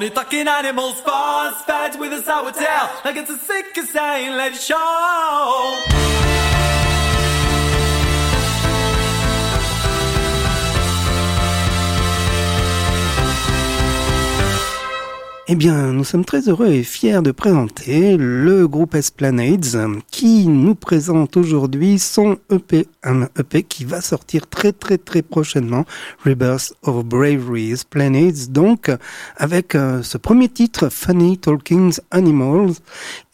funny talking animals. Fast fads with a sour tail, like it's a sick let it show. Eh bien, nous sommes très heureux et fiers de présenter le groupe Esplanades qui nous présente aujourd'hui son EP, un EP qui va sortir très très très prochainement, Rebirth of Bravery. Esplanades, donc avec euh, ce premier titre, Funny Talking Animals,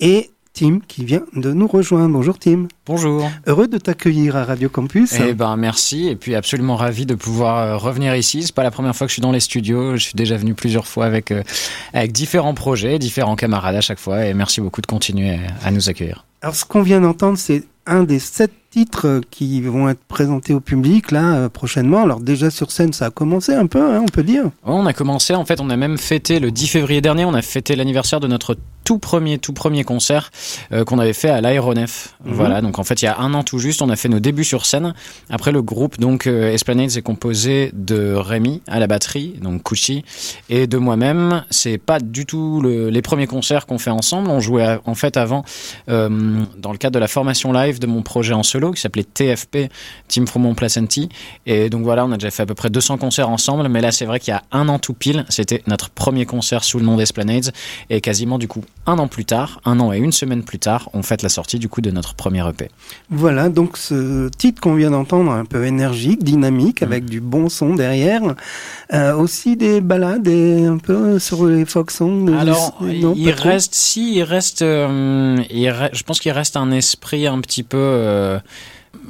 et Tim qui vient de nous rejoindre. Bonjour Tim. Bonjour. Heureux de t'accueillir à Radio Campus. Eh ben merci et puis absolument ravi de pouvoir euh, revenir ici. C'est pas la première fois que je suis dans les studios. Je suis déjà venu plusieurs fois avec euh, avec différents projets, différents camarades à chaque fois et merci beaucoup de continuer à nous accueillir. Alors ce qu'on vient d'entendre, c'est un des sept titres qui vont être présentés au public là euh, prochainement. Alors déjà sur scène, ça a commencé un peu, hein, on peut dire. On a commencé, en fait, on a même fêté le 10 février dernier, on a fêté l'anniversaire de notre tout premier, tout premier concert euh, qu'on avait fait à l'aéronef. Mhm. Voilà, donc en fait, il y a un an tout juste, on a fait nos débuts sur scène. Après, le groupe, donc euh, Esplanades, est composé de Rémi à la batterie, donc Kuchi, et de moi-même. C'est pas du tout le- les premiers concerts qu'on fait ensemble. On jouait à- en fait avant euh, dans le cadre de la formation live de mon projet en solo qui s'appelait TFP, Team Fromont Placenti. Et donc voilà, on a déjà fait à peu près 200 concerts ensemble, mais là c'est vrai qu'il y a un an tout pile, c'était notre premier concert sous le nom d'Esplanades, et quasiment du coup un an plus tard, un an et une semaine plus tard, on fête la sortie du coup de notre premier EP. Voilà, donc ce titre qu'on vient d'entendre, un peu énergique, dynamique, avec du bon son derrière. Euh, aussi des balades et un peu sur les folk songs. Alors, non, il reste, si, il reste, euh, il re- je pense qu'il reste un esprit un petit peu euh,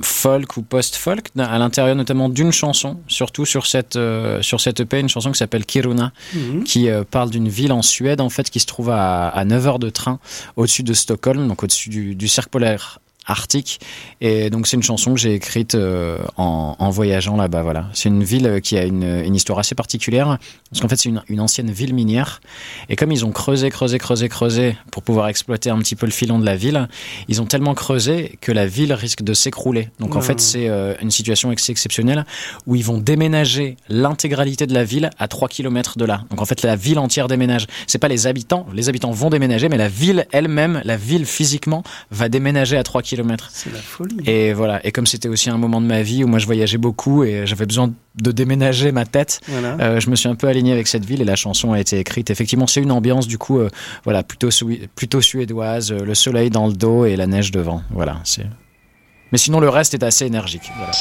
folk ou post-folk à l'intérieur notamment d'une chanson, surtout sur cette euh, sur cette EP, une chanson qui s'appelle Kiruna, Mhm. qui euh, parle d'une ville en Suède en fait qui se trouve à, à 9 heures de train au-dessus de Stockholm, donc au-dessus du, du cercle polaire arctique. Et donc c'est une chanson que j'ai écrite euh, en, en voyageant là-bas voilà. C'est une ville euh, qui a une, une histoire assez particulière parce qu'en fait c'est une, une ancienne ville minière. Et comme ils ont creusé creusé creusé creusé pour pouvoir exploiter un petit peu le filon de la ville ils ont tellement creusé que la ville risque de s'écrouler. Donc en fait c'est euh, une situation ex- exceptionnelle où ils vont déménager l'intégralité de la ville à 3 km de là. Donc en fait la ville entière déménage. C'est pas les habitants les habitants vont déménager mais la ville elle-même la ville physiquement va déménager à 3 km C'est la folie. et voilà et comme c'était aussi un moment de ma vie où moi je voyageais beaucoup et j'avais besoin de déménager ma tête Voilà. euh, je me suis un peu aligné avec cette ville et la chanson a été écrite. Effectivement, c'est une ambiance du coup, euh, voilà, plutôt suédoise, euh, le soleil dans le dos et la neige devant. Voilà, c'est. Mais sinon, le reste est assez énergique. Voilà.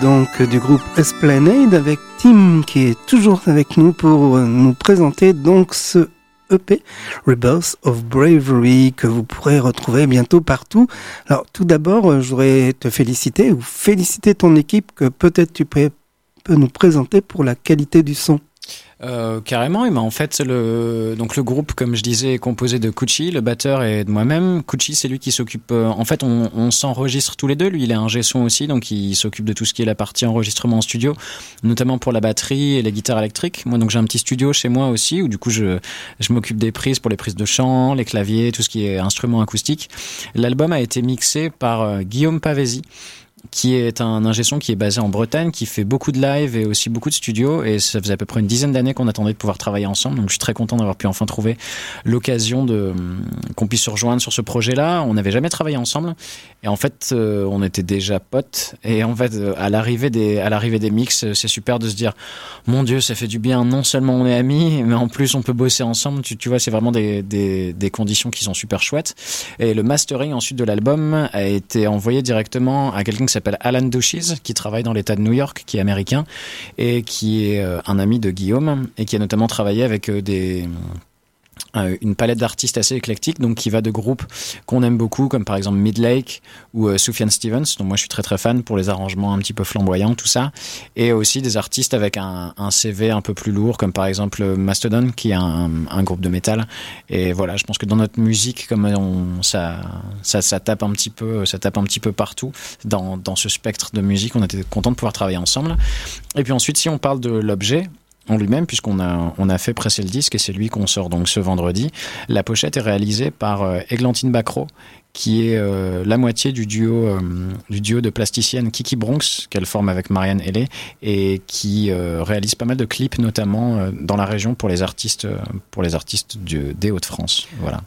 Donc du groupe Esplanade, avec Tim qui est toujours avec nous pour nous présenter donc ce EP Rebirth of Bravery que vous pourrez retrouver bientôt partout. Alors tout d'abord, je voudrais te féliciter ou féliciter ton équipe que peut-être tu peux nous présenter pour la qualité du son. Euh, carrément, mais en fait, le, donc le groupe, comme je disais, est composé de Kuchi, le batteur, et de moi-même. Kuchi, c'est lui qui s'occupe. Euh, en fait, on, on s'enregistre tous les deux. Lui, il est un son aussi, donc il s'occupe de tout ce qui est la partie enregistrement en studio, notamment pour la batterie et les guitares électriques. Moi, donc j'ai un petit studio chez moi aussi, où du coup, je, je m'occupe des prises pour les prises de chant, les claviers, tout ce qui est instrument acoustique. L'album a été mixé par euh, Guillaume Pavesi qui est un ingé son qui est basé en Bretagne, qui fait beaucoup de live et aussi beaucoup de studios. Et ça faisait à peu près une dizaine d'années qu'on attendait de pouvoir travailler ensemble. Donc je suis très content d'avoir pu enfin trouver l'occasion de qu'on puisse se rejoindre sur ce projet-là. On n'avait jamais travaillé ensemble. Et en fait, euh, on était déjà potes. Et en fait, euh, à l'arrivée des, à l'arrivée des mix, euh, c'est super de se dire, mon Dieu, ça fait du bien. Non seulement on est amis, mais en plus on peut bosser ensemble. Tu, vois, c'est vraiment des, des, conditions qui sont super chouettes. Et le mastering ensuite de l'album a été envoyé directement à quelqu'un qui s'appelle Alan Douches, qui travaille dans l'État de New York, qui est américain et qui est un ami de Guillaume et qui a notamment travaillé avec des une palette d'artistes assez éclectique, donc qui va de groupes qu'on aime beaucoup, comme par exemple Midlake ou euh, Sufjan Stevens, dont moi je suis très très fan pour les arrangements un petit peu flamboyants, tout ça, et aussi des artistes avec un, CV un peu plus lourd, comme par exemple Mastodon, qui est un, groupe de métal. Et voilà, je pense que dans notre musique, comme ça, ça, ça, tape un petit peu, ça tape un petit peu partout dans, dans ce spectre de musique, on était content de pouvoir travailler ensemble. Et puis ensuite, si on parle de l'objet, en lui-même, puisqu'on a, on a fait presser le disque et c'est lui qu'on sort donc ce vendredi. La pochette est réalisée par euh, Églantine Bacro, qui est euh, la moitié du duo, euh, du duo de plasticienne Kiki Bronx, qu'elle forme avec Marianne Hellé, et qui euh, réalise pas mal de clips, notamment euh, dans la région pour les artistes, pour les artistes du, des Hauts-de-France. Voilà.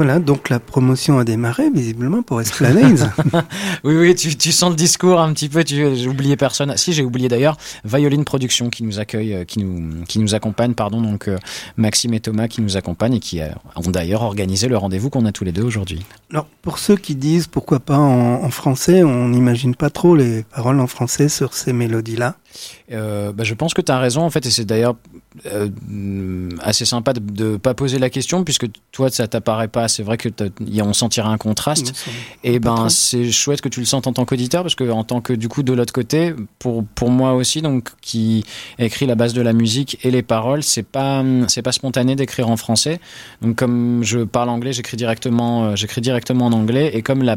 Voilà, donc la promotion a démarré visiblement pour Esplanade. oui, oui, tu, tu, sens le discours un petit peu. J'ai oublié personne. Si, j'ai oublié d'ailleurs Violine Production qui nous accueille, euh, qui nous, qui nous accompagne, pardon. Donc euh, Maxime et Thomas qui nous accompagnent et qui ont d'ailleurs organisé le rendez-vous qu'on a tous les deux aujourd'hui. Alors pour ceux qui disent pourquoi pas en, en français, on n'imagine pas trop les paroles en français sur ces mélodies-là. Euh, bah, je pense que tu as raison en fait et c'est d'ailleurs euh, assez sympa de ne pas poser la question puisque toi ça t'apparaît pas. C'est vrai que on sentirait un contraste. Et ben c'est chouette que tu le sentes en tant qu'auditeur parce que en tant que du coup de l'autre côté pour pour moi aussi donc qui écrit la base de la musique et les paroles c'est pas c'est pas spontané d'écrire en français. Donc comme je parle anglais j'écris directement euh, j'écris directement en anglais. Et comme la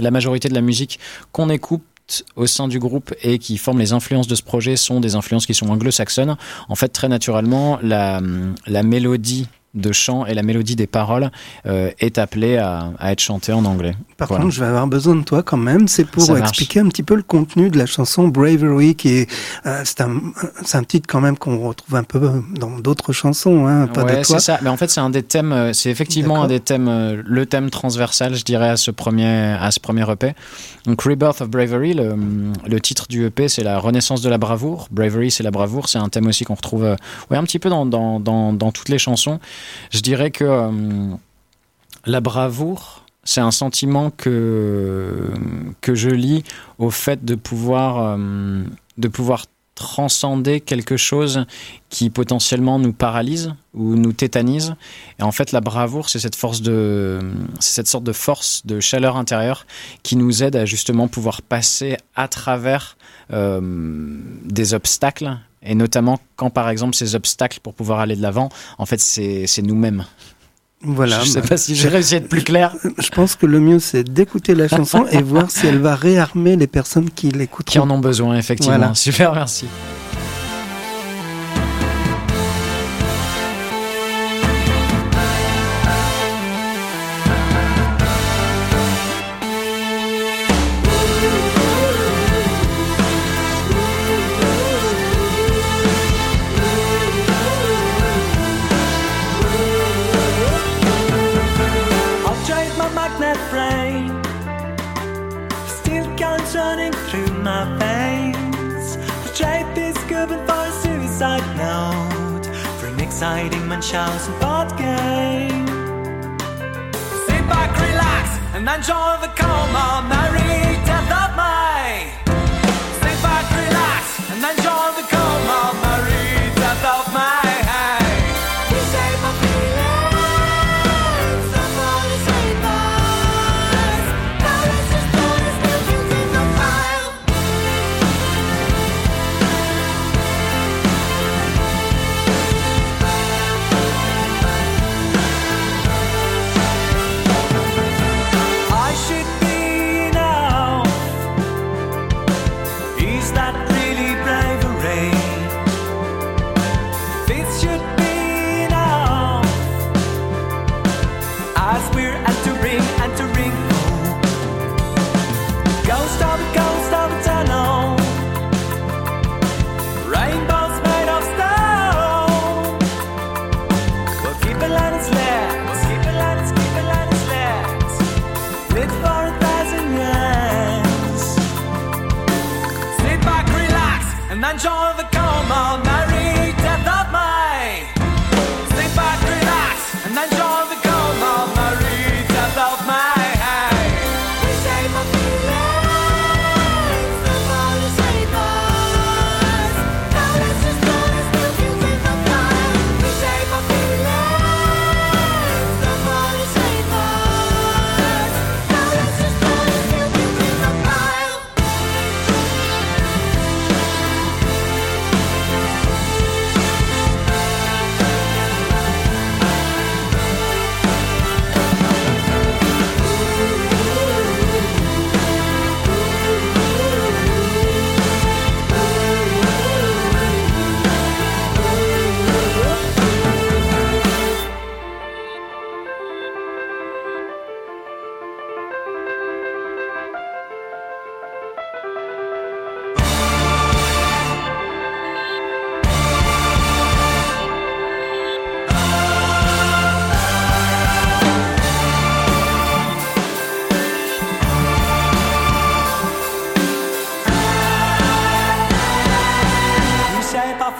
la majorité de la musique qu'on écoute au sein du groupe et qui forment les influences de ce projet sont des influences qui sont anglo-saxonnes. En fait, très naturellement, la, la mélodie de chant et la mélodie des paroles euh, est appelée à, à, être chantée en anglais. Par contre, je vais avoir besoin de toi quand même. C'est pour expliquer un petit peu le contenu de la chanson Bravery, qui est euh, c'est un, un, titre quand même qu'on retrouve un peu dans d'autres chansons, hein, pas ouais, de toi. c'est ça. Mais en fait, c'est un des thèmes. Euh, c'est effectivement un des thèmes, euh, le thème transversal, je dirais, à ce premier à ce premier EP. Donc, Rebirth of Bravery, le, le titre du EP, c'est la renaissance de la bravoure. Bravery, c'est la bravoure. C'est un thème aussi qu'on retrouve, ouais, un petit peu dans dans, dans dans toutes les chansons. Je dirais que euh, la bravoure, c'est un sentiment que, je lis au fait de pouvoir, euh, de pouvoir transcender quelque chose qui potentiellement nous paralyse ou nous tétanise. Et en fait, la bravoure, c'est cette force de, sorte de force, de chaleur intérieure qui nous aide à justement pouvoir passer à travers euh, des obstacles. Et notamment quand, par exemple, ces obstacles pour pouvoir aller de l'avant, en fait, c'est nous-mêmes. Voilà. Je sais pas si j'ai réussi à être plus clair. Je pense que le mieux, c'est d'écouter la chanson et voir si elle va réarmer les personnes qui l'écoutent. Qui en ont besoin, effectivement. Voilà. Super, merci. My veins. I'll trade this Cuban for a suicide note for an exciting Munchausen board game. Sit back, relax, and enjoy the coma. Merry 10th of May. Sit back, relax, and enjoy the coma.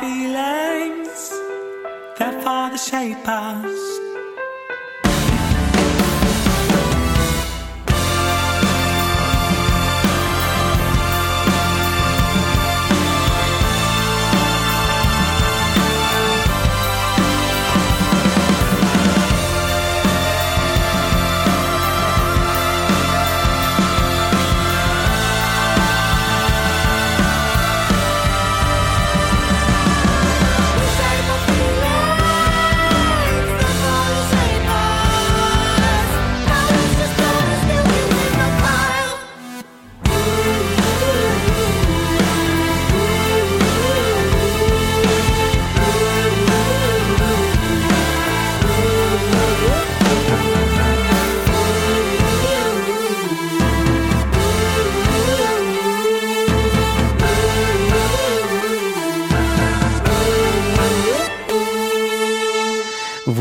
Feelings lines that father shape us.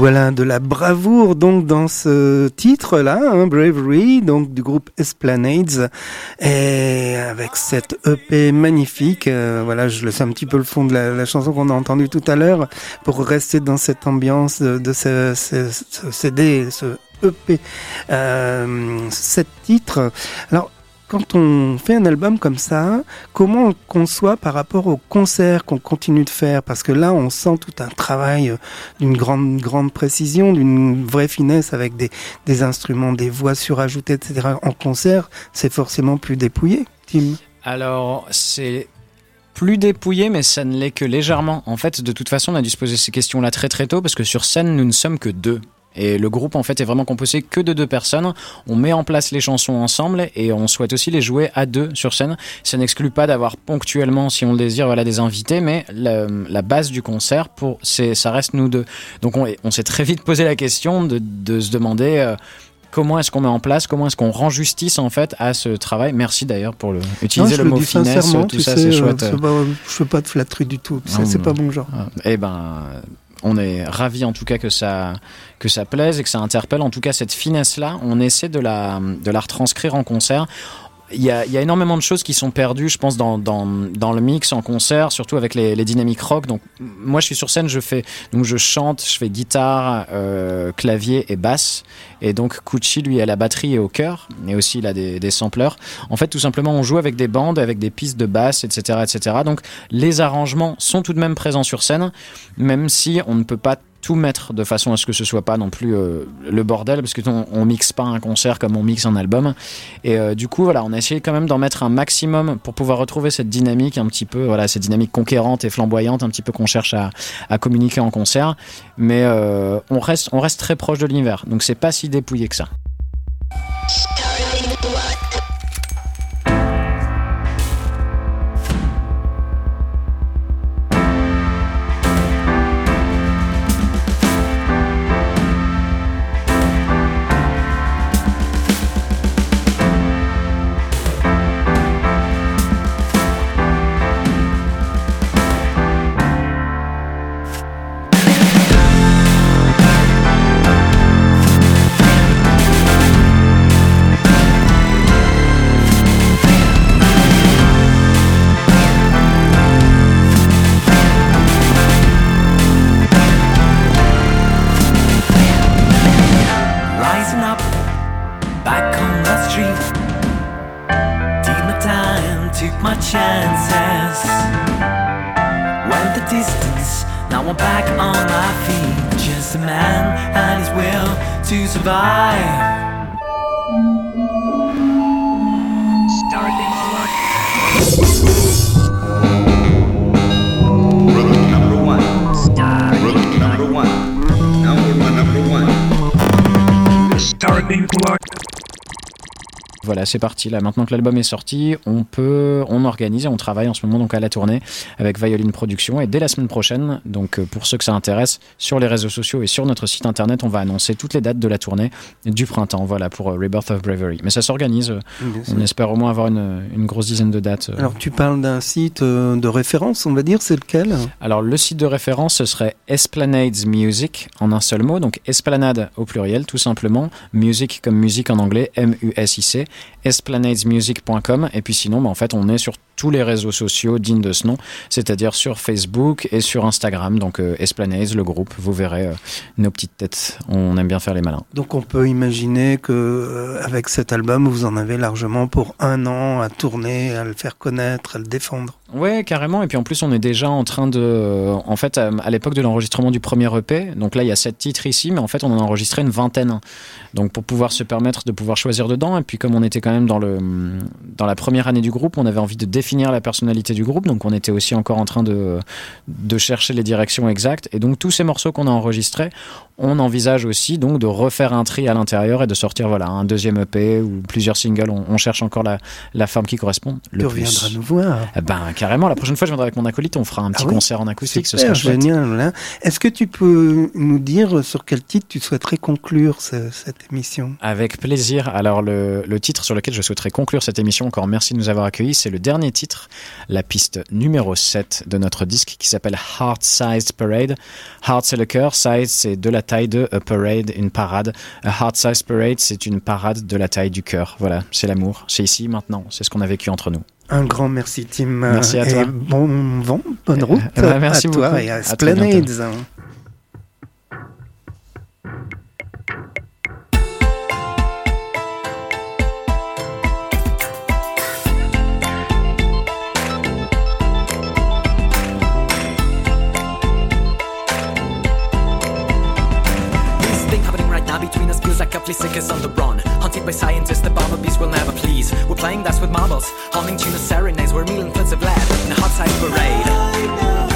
Voilà de la bravoure donc dans ce titre-là, hein, Bravery, donc du groupe Esplanades, et avec cette EP magnifique. euh, voilà, je laisse un petit peu le fond de la, chanson qu'on a entendue tout à l'heure pour rester dans cette ambiance de, de ce, ce- ce CD, ce EP, euh, sept titres. Alors. Quand on fait un album comme ça, comment on conçoit par rapport au concert qu'on continue de faire? Parce que là, on sent tout un travail euh, d'une grande, grande précision, d'une vraie finesse avec des, des instruments, des voix surajoutées, etc. En concert, c'est forcément plus dépouillé, Tim. Alors, c'est plus dépouillé, mais ça ne l'est que légèrement. En fait, de toute façon, on a dû se poser ces questions-là très très tôt, parce que sur scène, nous ne sommes que deux. Et le groupe, en fait, est vraiment composé que de deux personnes. On met en place les chansons ensemble et on souhaite aussi les jouer à deux sur scène. Ça n'exclut pas d'avoir ponctuellement, si on le désire, voilà, des invités, mais la, la base du concert, pour, c'est, ça reste nous deux. Donc, on, on s'est très vite posé la question de, de se demander. euh, Comment est-ce qu'on met en place, comment est-ce qu'on rend justice en fait à ce travail Merci d'ailleurs pour le, utiliser Non, le mot finesse, tout ça, c'est euh, chouette. je fais pas de flatterie du tout. C'est pas mon genre. Eh ben, on est ravis en tout cas que ça, que ça plaise et que ça interpelle. En tout cas, cette finesse-là, on essaie de la, de la retranscrire en concert. Il y, a, il y a énormément de choses qui sont perdues, je pense, dans, dans, dans le mix en concert, surtout avec les, les dynamiques rock. Donc, moi, je suis sur scène, je fais, donc je chante, je fais guitare, euh, clavier et basse. Et donc, Kuchi, lui, à la batterie et au chœur, et aussi il a des, des sampleurs. En fait, tout simplement, on joue avec des bandes, avec des pistes de basse, etc., etc. Donc, les arrangements sont tout de même présents sur scène, même si on ne peut pas tout mettre de façon à ce que ce soit pas non plus euh, le bordel parce que on, mixe pas un concert comme on mixe un album. Et euh, du coup voilà on a essayé quand même d'en mettre un maximum pour pouvoir retrouver cette dynamique un petit peu voilà cette dynamique conquérante et flamboyante un petit peu qu'on cherche à, à communiquer en concert. Mais euh, on reste on reste très proche de l'univers. Donc c'est pas si dépouillé que ça being blocked. Voilà, c'est parti. Là, maintenant que l'album est sorti, on peut, on organise et on travaille en ce moment donc à la tournée avec Violine Production. Et dès la semaine prochaine, donc euh, pour ceux que ça intéresse, sur les réseaux sociaux et sur notre site internet, on va annoncer toutes les dates de la tournée du printemps. Voilà pour euh, Rebirth of Bravery. Mais ça s'organise. On espère au moins avoir une, une grosse dizaine de dates. euh. Alors, tu parles d'un site de référence, on va dire, c'est lequel? Alors, le site de référence, ce serait Esplanades Music en un seul mot, donc Esplanade au pluriel, tout simplement. Music comme musique en anglais, M-U-S-I-C, esplanadesmusic.com. Et puis sinon, bah, en fait, on est sur tous les réseaux sociaux dignes de ce nom, c'est-à-dire sur Facebook et sur Instagram. Donc euh, Esplanades, le groupe, vous verrez euh, nos petites têtes. On aime bien faire les malins. Donc on peut imaginer que euh, avec cet album, vous en avez largement pour un an à tourner, à le faire connaître, à le défendre. Ouais, carrément. Et puis en plus, on est déjà en train de. En fait, à à l'époque de l'enregistrement du premier EP, donc là, il y a sept titres ici, mais en fait, on en a enregistré une vingtaine. Donc pour pouvoir se permettre de pouvoir choisir dedans. Et puis comme on était quand même dans, le, dans la première année du groupe, on avait envie de définir la personnalité du groupe. Donc on était aussi encore en train de, de chercher les directions exactes. Et donc tous ces morceaux qu'on a enregistrés, on envisage aussi donc de refaire un tri à l'intérieur et de sortir voilà un deuxième EP ou plusieurs singles. On, on cherche encore la, la forme qui correspond le tu reviendras nous voir. Eh Ben carrément. La prochaine fois, je viendrai avec mon acolyte. On fera un petit Ah oui concert en acoustique. ce Super, sera chouette. génial. hein. Est-ce que tu peux nous dire sur quel titre tu souhaiterais conclure ce- cette émission? Avec plaisir. Alors le, le titre sur lequel je souhaiterais conclure cette émission, encore merci de nous avoir accueillis, c'est le dernier titre, la piste numéro 7 de notre disque qui s'appelle Heart Sized Parade. Heart c'est le cœur, size c'est de la taille de a parade, une parade. A Heart Sized Parade c'est une parade de la taille du cœur. Voilà, c'est l'amour, c'est ici, maintenant, c'est ce qu'on a vécu entre nous. Un grand merci Tim. Merci à et toi. bon vent, bonne Euh, route bah, merci à toi beaucoup. et à À like a flea sickness on the run. Hunted by scientists, the bumblebees will never please. We're playing dice with marbles, humming tuna serenades. We're mealing plates of lead in a hot side parade.